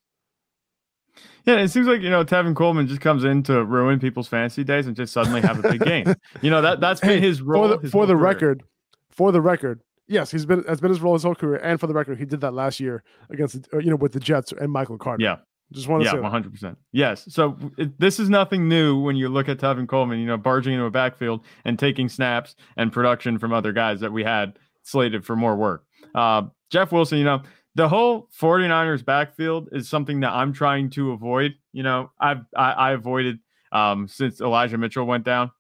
Yeah, it seems like you know Tevin Coleman just comes in to ruin people's fantasy days and just suddenly have a big game. You know that that's been his role. For the, for the record, for the record, Yes, he's been has been his role his whole career, and for the record, he did that last year against uh, you know with the Jets and Michael Carter. Yeah, just want to yeah, say one hundred percent. Yes, so it, this is nothing new when you look at Tevin Coleman. You know, barging into a backfield and taking snaps and production from other guys that we had slated for more work. Uh, Jeff Wilson, you know, the whole 49ers backfield is something that I'm trying to avoid. You know, I've I, I avoided um, since Elijah Mitchell went down.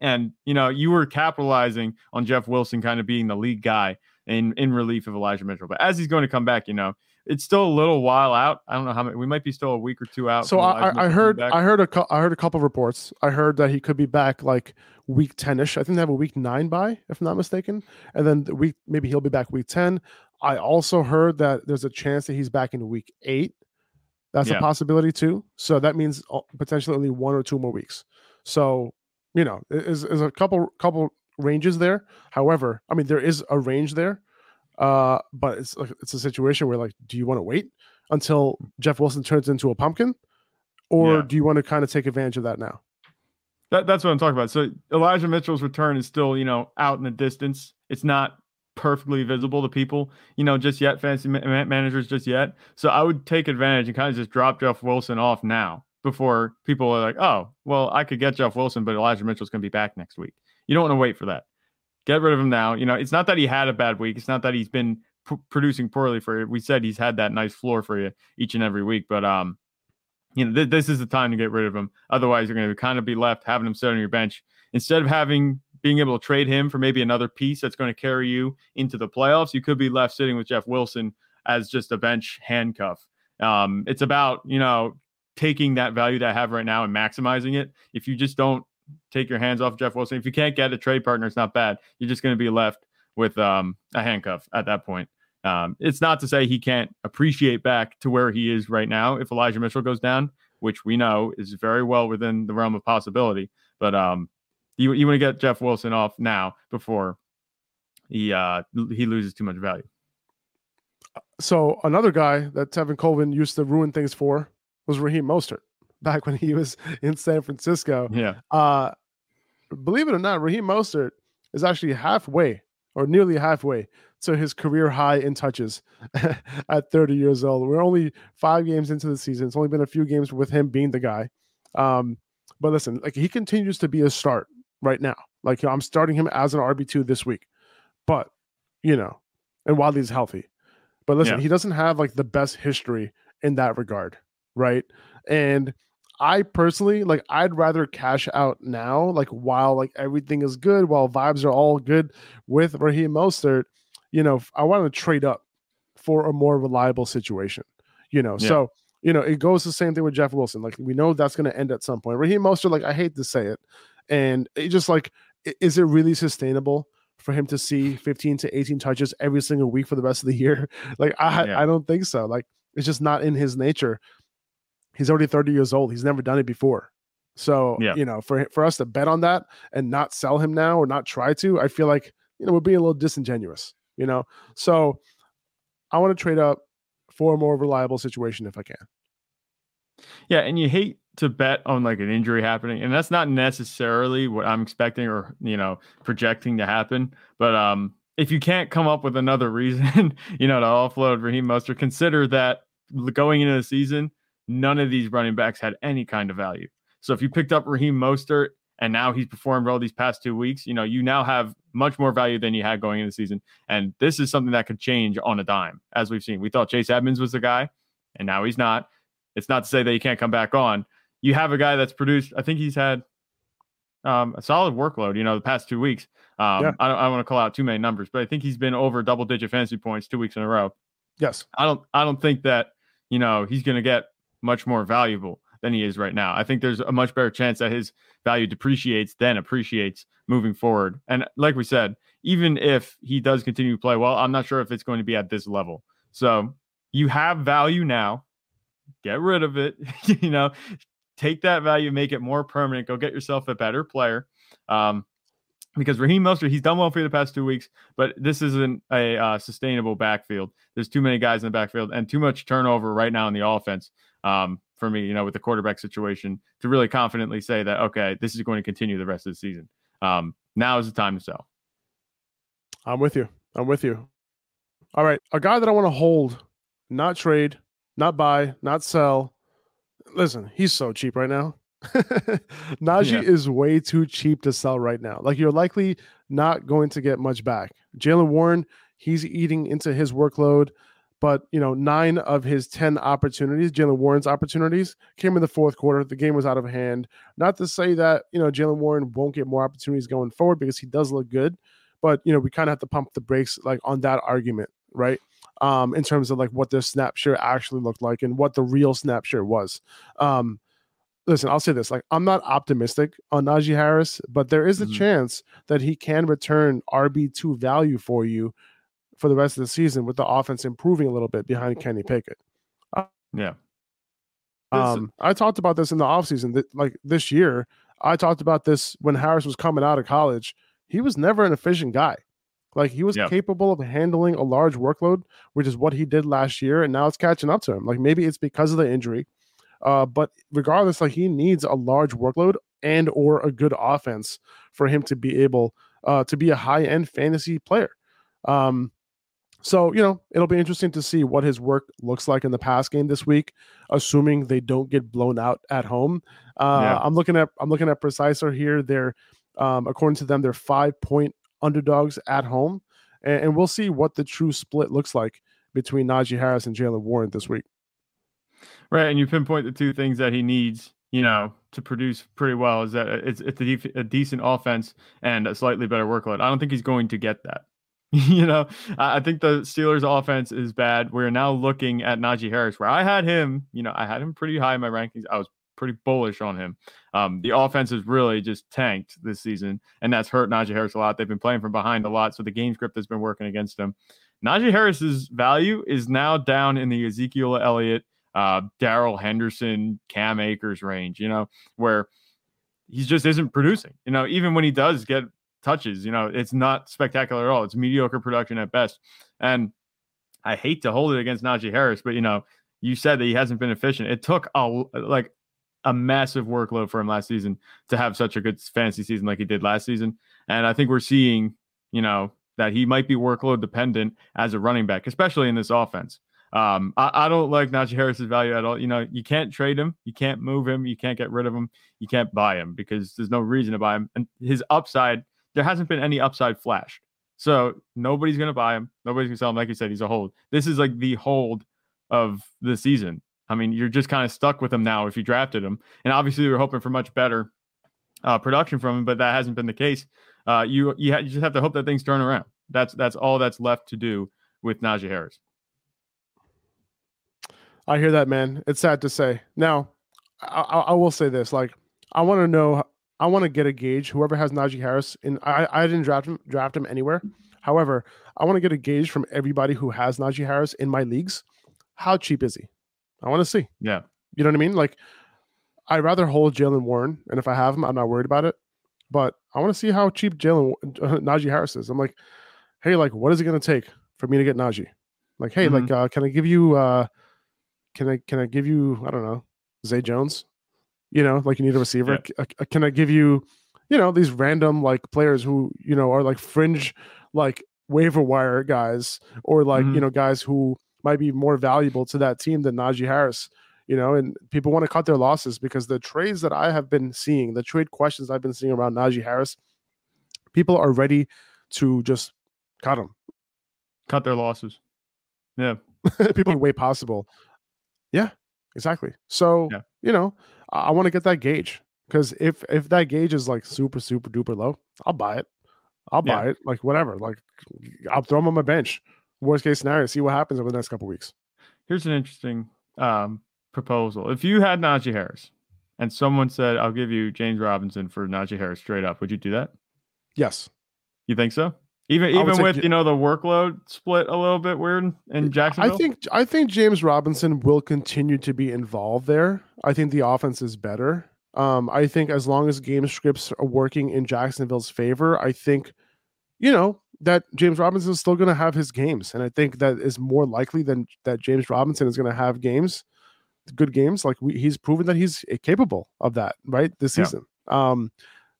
And you know, you were capitalizing on Jeff Wilson kind of being the lead guy in in relief of Elijah Mitchell. But as he's going to come back, you know, it's still a little while out. I don't know how many. We might be still a week or two out. So I, I heard I heard a I heard a couple reports. I heard that he could be back like week ten ish. I think they have a week nine by, if I'm not mistaken, and then the week maybe he'll be back week ten. I also heard that there's a chance that he's back in week eight. That's yeah. a possibility too. So that means uh, potentially only one or two more weeks. So you know, is is a couple couple ranges there. However, I mean there is a range there, uh, but it's like it's a situation where like, do you want to wait until Jeff Wilson turns into a pumpkin, or Yeah. do you want to kind of take advantage of that now? That, that's what I'm talking about. So Elijah Mitchell's return is still, you know, out in the distance. It's not perfectly visible to people, you know, just yet, fancy ma- ma- managers just yet. So I would take advantage and kind of just drop Jeff Wilson off now before people are like, oh, well, I could get Jeff Wilson, but Elijah Mitchell's going to be back next week. You don't want to wait for that. Get rid of him now. You know, it's not that he had a bad week. It's not that he's been p- producing poorly for you. We said he's had that nice floor for you each and every week, but um, you know, th- this is the time to get rid of him. Otherwise, you're going to kind of be left having him sit on your bench instead of having being able to trade him for maybe another piece that's going to carry you into the playoffs. You could be left sitting with Jeff Wilson as just a bench handcuff. Um, it's about you know taking that value that I have right now and maximizing it. If you just don't take your hands off Jeff Wilson, if you can't get a trade partner, it's not bad. You're just going to be left with um, a handcuff at that point. Um, it's not to say he can't appreciate back to where he is right now if Elijah Mitchell goes down, which we know is very well within the realm of possibility. But um, you you want to get Jeff Wilson off now before he uh he loses too much value. So another guy that Tevin Coleman used to ruin things for was Raheem Mostert back when he was in San Francisco. Yeah, Uh, believe it or not, Raheem Mostert is actually halfway or nearly halfway to his career high in touches at 30 years old. We're only five games into the season. It's only been a few games with him being the guy. Um, but listen, like he continues to be a start right now. Like I'm starting him as an RB2 this week. But, you know, and while he's healthy. But listen, Yeah. he doesn't have like the best history in that regard, right? And I personally like I'd rather cash out now, like while like everything is good, while vibes are all good with Raheem Mostert. You know, I want to trade up for a more reliable situation. You know, Yeah. so you know it goes the same thing with Jeff Wilson. Like we know that's going to end at some point. Raheem Mostert, like I hate to say it, and it just like, is it really sustainable? For him to see 15 to 18 touches every single week for the rest of the year, like I, Yeah. I don't think so. Like it's just not in his nature he's already 30 years old. He's never done it before. So, Yeah. you know, for for us to bet on that and not sell him now or not try to, I feel like, you know, we're being a little disingenuous, you know. So I want to trade up for a more reliable situation if I can. yeah, and you hate to bet on like an injury happening, and that's not necessarily what I'm expecting or you know projecting to happen. But um, if you can't come up with another reason, you know, to offload Raheem Mostert, consider that going into the season, none of these running backs had any kind of value. So if you picked up Raheem Mostert and now he's performed well these past two weeks, you know, you now have much more value than you had going into the season. And this is something that could change on a dime, as we've seen. We thought Chase Edmonds was the guy, and now he's not. It's not to say that he can't come back on. You have a guy that's produced, I think he's had um, a solid workload, you know, the past two weeks. Um, Yeah. I don't, I don't want to call out too many numbers, but I think he's been over double digit fantasy points two weeks in a row. Yes. I don't I don't think that you know he's going to get much more valuable than he is right now. I think there's a much better chance that his value depreciates than appreciates moving forward. And like we said, even if he does continue to play well, I'm not sure if it's going to be at this level. So you have value now. Get rid of it. you know, take that value, make it more permanent. Go get yourself a better player. Um, because Raheem Mostert, he's done well for you the past two weeks, but this isn't a uh, sustainable backfield. There's too many guys in the backfield and too much turnover right now in the offense um, for me, you know, with the quarterback situation to really confidently say that, okay, this is going to continue the rest of the season. Um, now is the time to sell. I'm with you. I'm with you. All right. A guy that I want to hold, not trade, not buy, not sell. Listen, he's so cheap right now. Najee Yeah. is way too cheap to sell right now. Like you're likely not going to get much back. Jalen Warren, he's eating into his workload, but you know, nine of his ten opportunities, Jalen Warren's opportunities, came in the fourth quarter. The game was out of hand. Not to say that you know Jalen Warren won't get more opportunities going forward because he does look good, but you know we kind of have to pump the brakes like on that argument, right? Um, in terms of like what the snap share actually looked like and what the real snap share was. Um, listen, I'll say this: like I'm not optimistic on Najee Harris, but there is a Mhm. chance that he can return RB two value for you for the rest of the season with the offense improving a little bit behind Kenny Pickett. Yeah. Um, I talked about this in the offseason that like this year. I talked about this when Harris was coming out of college. He was never an efficient guy. Like he was Yep. capable of handling a large workload, which is what he did last year, and now it's catching up to him. Like maybe it's because of the injury, uh, but regardless, like he needs a large workload and or a good offense for him to be able uh, to be a high end fantasy player. Um, so you know it'll be interesting to see what his work looks like in the pass game this week, assuming they don't get blown out at home. Uh, Yeah. I'm looking at I'm looking at Preciser here. They're um, according to them, they're five point underdogs at home, and, and we'll see what the true split looks like between Najee Harris and Jalen Warren this week. Right, and you pinpoint the two things that he needs, you know, to produce pretty well is that it's it's a, def- a decent offense and a slightly better workload. I don't think he's going to get that. you know, I think the Steelers' offense is bad. We're now looking at Najee Harris, where I had him. You know, I had him pretty high in my rankings. I was pretty bullish on him. Um, the offense has really just tanked this season, and that's hurt Najee Harris a lot. They've been playing from behind a lot, so the game script has been working against him. Najee Harris's value is now down in the Ezekiel Elliott uh, Darrell Henderson, Cam Akers range, you know, where he just isn't producing. You know, even when he does get touches, you know, it's not spectacular at all. It's mediocre production at best. And I hate to hold it against Najee Harris, but you know, you said that he hasn't been efficient. It took a like a massive workload for him last season to have such a good fantasy season like he did last season. And I think we're seeing, you know, that he might be workload dependent as a running back, especially in this offense. Um, I, I don't like Najee Harris's value at all. You know, you can't trade him, you can't move him, you can't get rid of him, you can't buy him because there's no reason to buy him. And his upside, there hasn't been any upside flashed. So nobody's gonna buy him. Nobody's gonna sell him. Like you said, he's a hold. This is like the hold of the season. I mean, you're just kind of stuck with him now if you drafted him. And obviously, we were hoping for much better uh, production from him, but that hasn't been the case. Uh, you you, ha- you just have to hope that things turn around. That's that's all that's left to do with Najee Harris. I hear that, man. It's sad to say. Now, I, I will say this: like, I want to know, I want to get a gauge. Whoever has Najee Harris, and I, I didn't draft him, draft him anywhere. However, I want to get a gauge from everybody who has Najee Harris in my leagues. How cheap is he? I want to see. Yeah. You know what I mean? Like, I'd rather hold Jalen Warren, and if I have him, I'm not worried about it. But I want to see how cheap Jalen uh, Najee Harris is. I'm like, hey, like, what is it going to take for me to get Najee? Like, hey, like, uh, can I give you, uh, can I, can I give you, I don't know, Zay Jones? You know, like you need a receiver. C- uh, Can I give you, you know, these random like players who you know are like fringe, like waiver wire guys, or like Mhm. you know guys who might be more valuable to that team than Najee Harris you know, and people want to cut their losses because the trades that I have been seeing, the trade questions I've been seeing around Najee Harris, people are ready to just cut him. Cut their losses. Yeah. people are way possible. Yeah, exactly. So, Yeah. you know, I, want to get that gauge because if if that gauge is like super super duper low, I'll buy it. I'll Yeah. buy it. Like whatever. Like I'll throw him on my bench. Worst case scenario, see what happens over the next couple weeks. Here's an interesting um, proposal. If you had Najee Harris and someone said, I'll give you James Robinson for Najee Harris straight up, would you do that? Yes. You think so? Even even with you know the workload split a little bit weird in Jacksonville. I think I think James Robinson will continue to be involved there. I think the offense is better. Um, I think as long as game scripts are working in Jacksonville's favor, I think, you know, that James Robinson is still going to have his games, and I think that is more likely than that James Robinson is going to have games, good games. Like we, he's proven that he's capable of that, right? This Yeah. season. Um,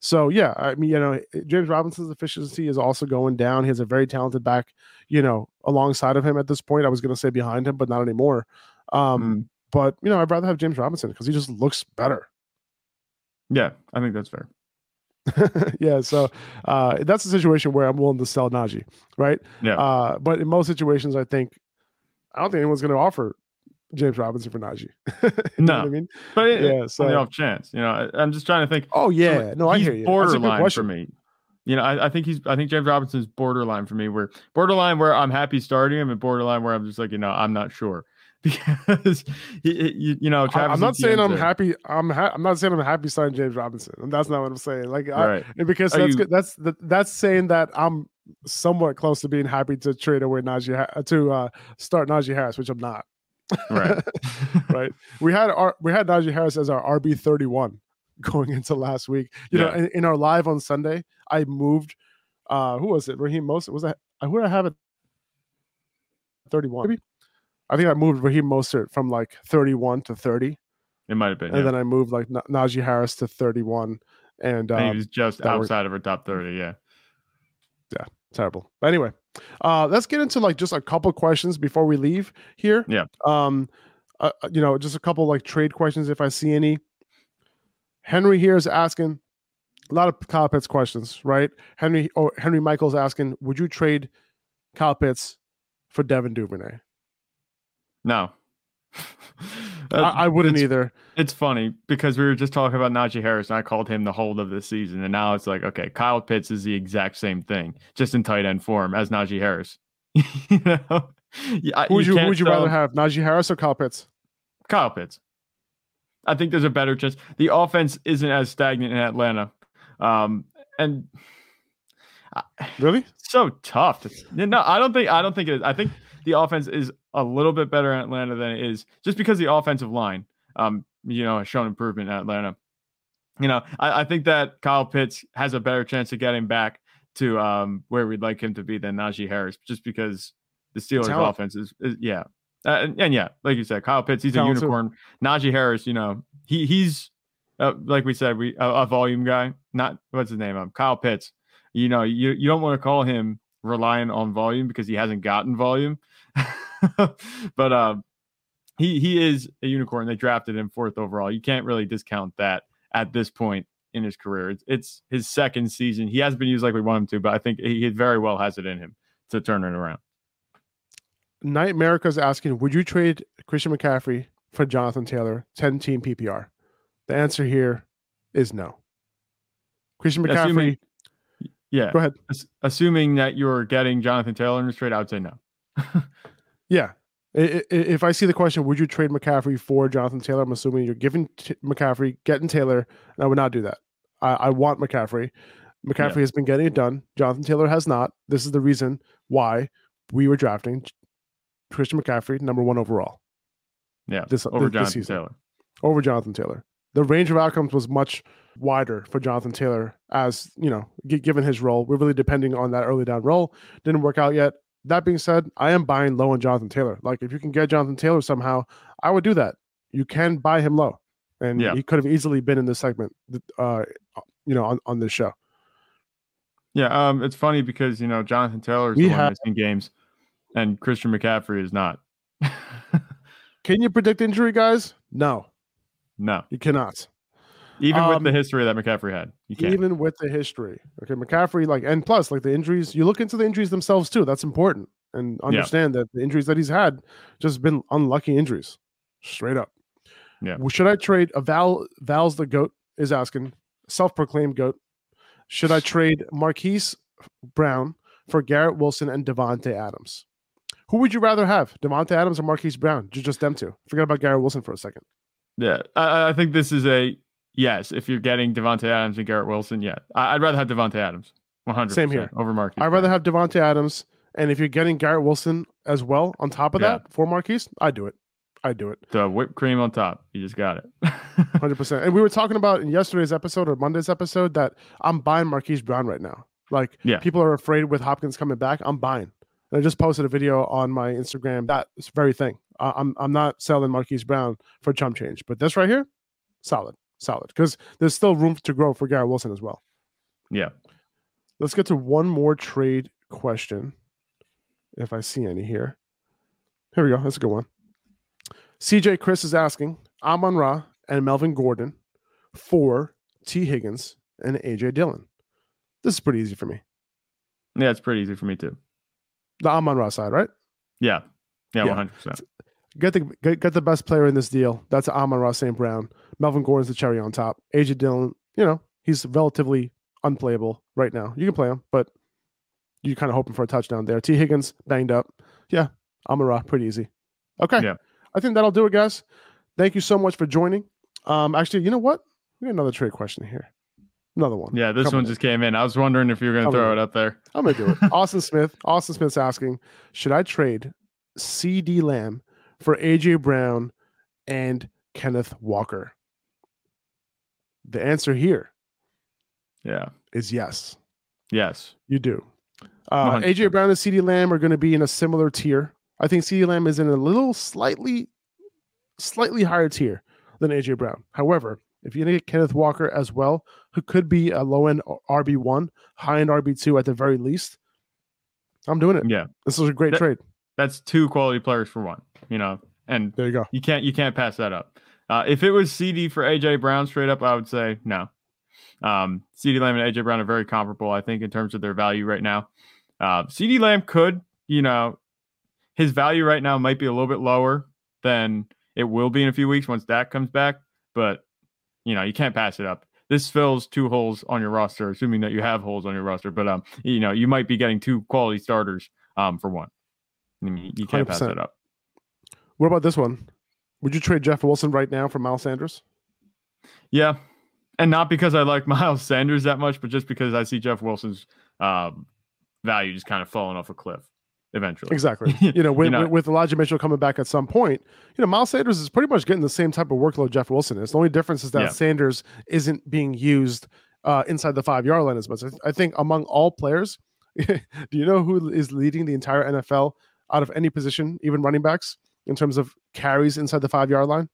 so yeah, I mean, you know, James Robinson's efficiency is also going down. He has a very talented back, you know, alongside of him at this point. I was going to say behind him, but not anymore. Um, Mm, But you know, I'd rather have James Robinson because he just looks better. yeah, I think that's fair. yeah, so uh, that's a situation where I'm willing to sell Najee, right? Yeah. Uh, but in most situations, I think I don't think anyone's going to offer James Robinson for Najee. No. I mean, But it, yeah. on the So, off chance, you know, I, I'm just trying to think. oh yeah, no, I hear you. That's a good Borderline for me. You know, I, I think he's. I think James Robinson's borderline for me. Where borderline where I'm happy starting him, and borderline where I'm just like, you know, I'm not sure because you, you know, I- Travis I'm not saying I'm a- happy. I'm ha- I'm not saying I'm happy signing James Robinson. And that's not what I'm saying. Like, I, Right. and because Are that's you- good. That's that, that's saying that I'm somewhat close to being happy to trade away Najee to uh, start Najee Harris, which I'm not. Right. right. We had our we had Najee Harris as our RB 31 going into last week. You know, in, in our live on Sunday, I moved uh, who was it? Raheem Mostert was that? Who did I have it? Thirty-one. Maybe. I think I moved Raheem Mostert from like thirty-one to thirty, It might have been. and yeah. then I moved like Na- Najee Harris to thirty-one, and And he um, was just outside of our top 30. yeah Yeah. terrible. But anyway, uh, let's get into like just a couple questions before we leave here. Yeah. Um, uh, uh, you know, just a couple like trade questions if I see any. Henry here is asking a lot of Kyle Pitts questions, right? Henry or Henry Michael's asking, would you trade Kyle Pitts for Devin Duvernay? No. I, I wouldn't it's, either. It's funny because we were just talking about Najee Harris and I called him the hold of the season. And now it's like, okay, Kyle Pitts is the exact same thing, just in tight end form as Najee Harris. you know? Yeah, Who would you, who would you rather have, Najee Harris or Kyle Pitts? Kyle Pitts. I think there's a better chance. The offense isn't as stagnant in Atlanta. Um, and Really? so tough. To, no, I don't think I don't think it is. I think the offense is a little bit better in Atlanta than it is just because the offensive line, um, you know, has shown improvement in Atlanta. You know, I, I think that Kyle Pitts has a better chance of getting back to um where we'd like him to be than Najee Harris, just because the Steelers' Talent. offense is, is yeah. Uh, and, and yeah, like you said, Kyle Pitts, he's Talent a unicorn. Najee Harris, you know, he he's uh, like we said, we a, a volume guy. Not what's his name? Um, Kyle Pitts. You know, you you don't want to call him relying on volume because he hasn't gotten volume. but um, he he is a unicorn. They drafted him fourth overall. You can't really discount that at this point in his career. It's, it's his second season. He hasn't been used like we want him to, but I think he very well has it in him to turn it around. Night America's asking, would you trade Christian McCaffrey for Jonathan Taylor, 10 team PPR? The answer here is no. Christian McCaffrey, Assuming- Yeah. go ahead. ass- Assuming that you're getting Jonathan Taylor in this trade, I would say no. Yeah. If I see the question, would you trade McCaffrey for Jonathan Taylor? I'm assuming you're giving T- McCaffrey, getting Taylor, and I would not do that. I, I want McCaffrey. McCaffrey has been getting it done. Jonathan Taylor has not. This is the reason why we were drafting Christian McCaffrey number one overall Yeah. this, Over this, this Jonathan season Taylor. over Jonathan Taylor. The range of outcomes was much wider for Jonathan Taylor, as you know, g- given his role. We're really depending on that early down role. Didn't work out yet. That being said, I am buying low on Jonathan Taylor. Like if you can get Jonathan Taylor somehow, I would do that. You can buy him low, and Yeah. he could have easily been in this segment, uh, you know, on, on this show. Yeah, um, it's funny because you know Jonathan Taylor is the one have- missing games, and Christian McCaffrey is not. Can you predict injury, guys? No, no, you cannot. Even with the Um, history that McCaffrey had, you can't. even with the history. Okay, McCaffrey, like, and plus, like the injuries, you look into the injuries themselves too. That's important, and understand that the injuries that he's had just been unlucky injuries, straight up. Yeah. Should I trade a Val? Val's the goat is asking, self-proclaimed goat. Should I trade Marquise Brown for Garrett Wilson and Davante Adams? Who would you rather have, Davante Adams or Marquise Brown? Ju- Just them two. Forget about Garrett Wilson for a second. Yeah, I, I think this is a yes. If you're getting Davante Adams and Garrett Wilson, yeah, I, I'd rather have Davante Adams. One hundred Same here. over Marquise. I'd rather have Davante Adams, and if you're getting Garrett Wilson as well on top of Yeah. that for Marquise, I do it. I do it, the whipped cream on top. You just got it. hundred percent. And we were talking about in yesterday's episode or Monday's episode that I'm buying Marquise Brown right now. Like, Yeah. people are afraid with Hopkins coming back. I'm buying. And I just posted a video on my Instagram that very thing. I- I'm I'm not selling Marquise Brown for chump change, but this right here, solid, solid. Because there's still room to grow for Garrett Wilson as well. yeah, Let's get to one more trade question. If I see any here. Here we go. That's a good one. CJ Chris is asking Amon Ra and Melvin Gordon for Tee Higgins and AJ Dillon. This is pretty easy for me. yeah, it's pretty easy for me too. The Amon Ra side, right? Yeah, yeah, Yeah. one hundred percent. Get the get, get the best player in this deal. That's Amon Ra St. Brown. Melvin Gordon's the cherry on top. AJ Dillon, you know, he's relatively unplayable right now. You can play him, but you're kind of hoping for a touchdown there. Tee Higgins banged up. Yeah, Amon Ra, pretty easy. Okay. Yeah. I think that'll do it, guys. Thank you so much for joining. Um, actually, you know what? We got another trade question here. Another one. Yeah, this Come one on. just came in. I was wondering if you were going to throw it up there. I'm gonna do it. Austin Smith. Austin Smith's asking, should I trade CeeDee Lamb for AJ Brown and Kenneth Walker? The answer here Yeah, is yes. Yes. You do. Uh, AJ Brown and CeeDee Lamb are going to be in a similar tier. I think CeeDee Lamb is in a little slightly, slightly higher tier than AJ Brown. However, if you get Kenneth Walker as well, who could be a low end RB one, high end RB two at the very least, I'm doing it. Yeah, this is a great that, trade. That's two quality players for one. You know, and there you go. You can't you can't pass that up. Uh, if it was CeeDee for AJ Brown straight up, I would say no. Um, CeeDee Lamb and AJ Brown are very comparable, I think, in terms of their value right now. Uh, CeeDee Lamb could, you know, his value right now might be a little bit lower than it will be in a few weeks once Dak comes back, but you know, you can't pass it up. This fills two holes on your roster, assuming that you have holes on your roster. But um, you know, you might be getting two quality starters um for one. I mean, you can't 100%. pass that up. What about this one? Would you trade Jeff Wilson right now for Miles Sanders? Yeah, and not because I like Miles Sanders that much, but just because I see Jeff Wilson's um, value just kind of falling off a cliff eventually. Exactly. You know, with, you know, with Elijah Mitchell coming back at some point, you know, Miles Sanders is pretty much getting the same type of workload Jeff Wilson is. The only difference is that yeah. Sanders isn't being used uh, inside the five yard line as much. I think among all players, do you know who is leading the entire NFL out of any position, even running backs, in terms of carries inside the five yard line?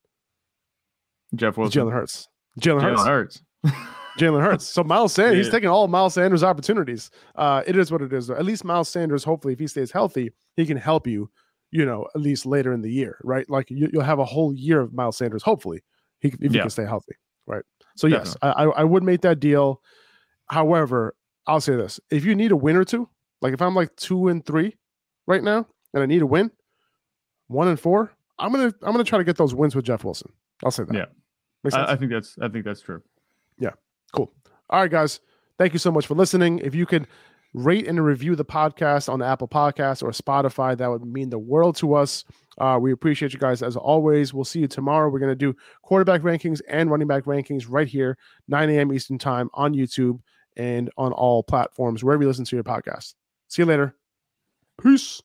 Jeff Wilson. Jalen Hurts. Jalen Hurts. Jalen Hurts. Jalen Hurts. So Miles Sanders, yeah. he's taking all Miles Sanders' opportunities. Uh, it is what it is. Though. At least Miles Sanders, hopefully, if he stays healthy, he can help you. You know, at least later in the year, right? Like you, will have a whole year of Miles Sanders. Hopefully, he if yeah. he can stay healthy, right? So yes, I, I would make that deal. However, I'll say this: if you need a win or two, like if I'm like two and three right now, and I need a win, one and four, I'm gonna I'm gonna try to get those wins with Jeff Wilson. I'll say that. Yeah, I, I think that's I think that's true. Yeah. Cool. All right, guys. Thank you so much for listening. If you could rate and review the podcast on the Apple Podcasts or Spotify, that would mean the world to us. Uh, we appreciate you guys as always. We'll see you tomorrow. We're going to do quarterback rankings and running back rankings right here, 9 a.m. Eastern Time on YouTube and on all platforms, wherever you listen to your podcast. See you later. Peace.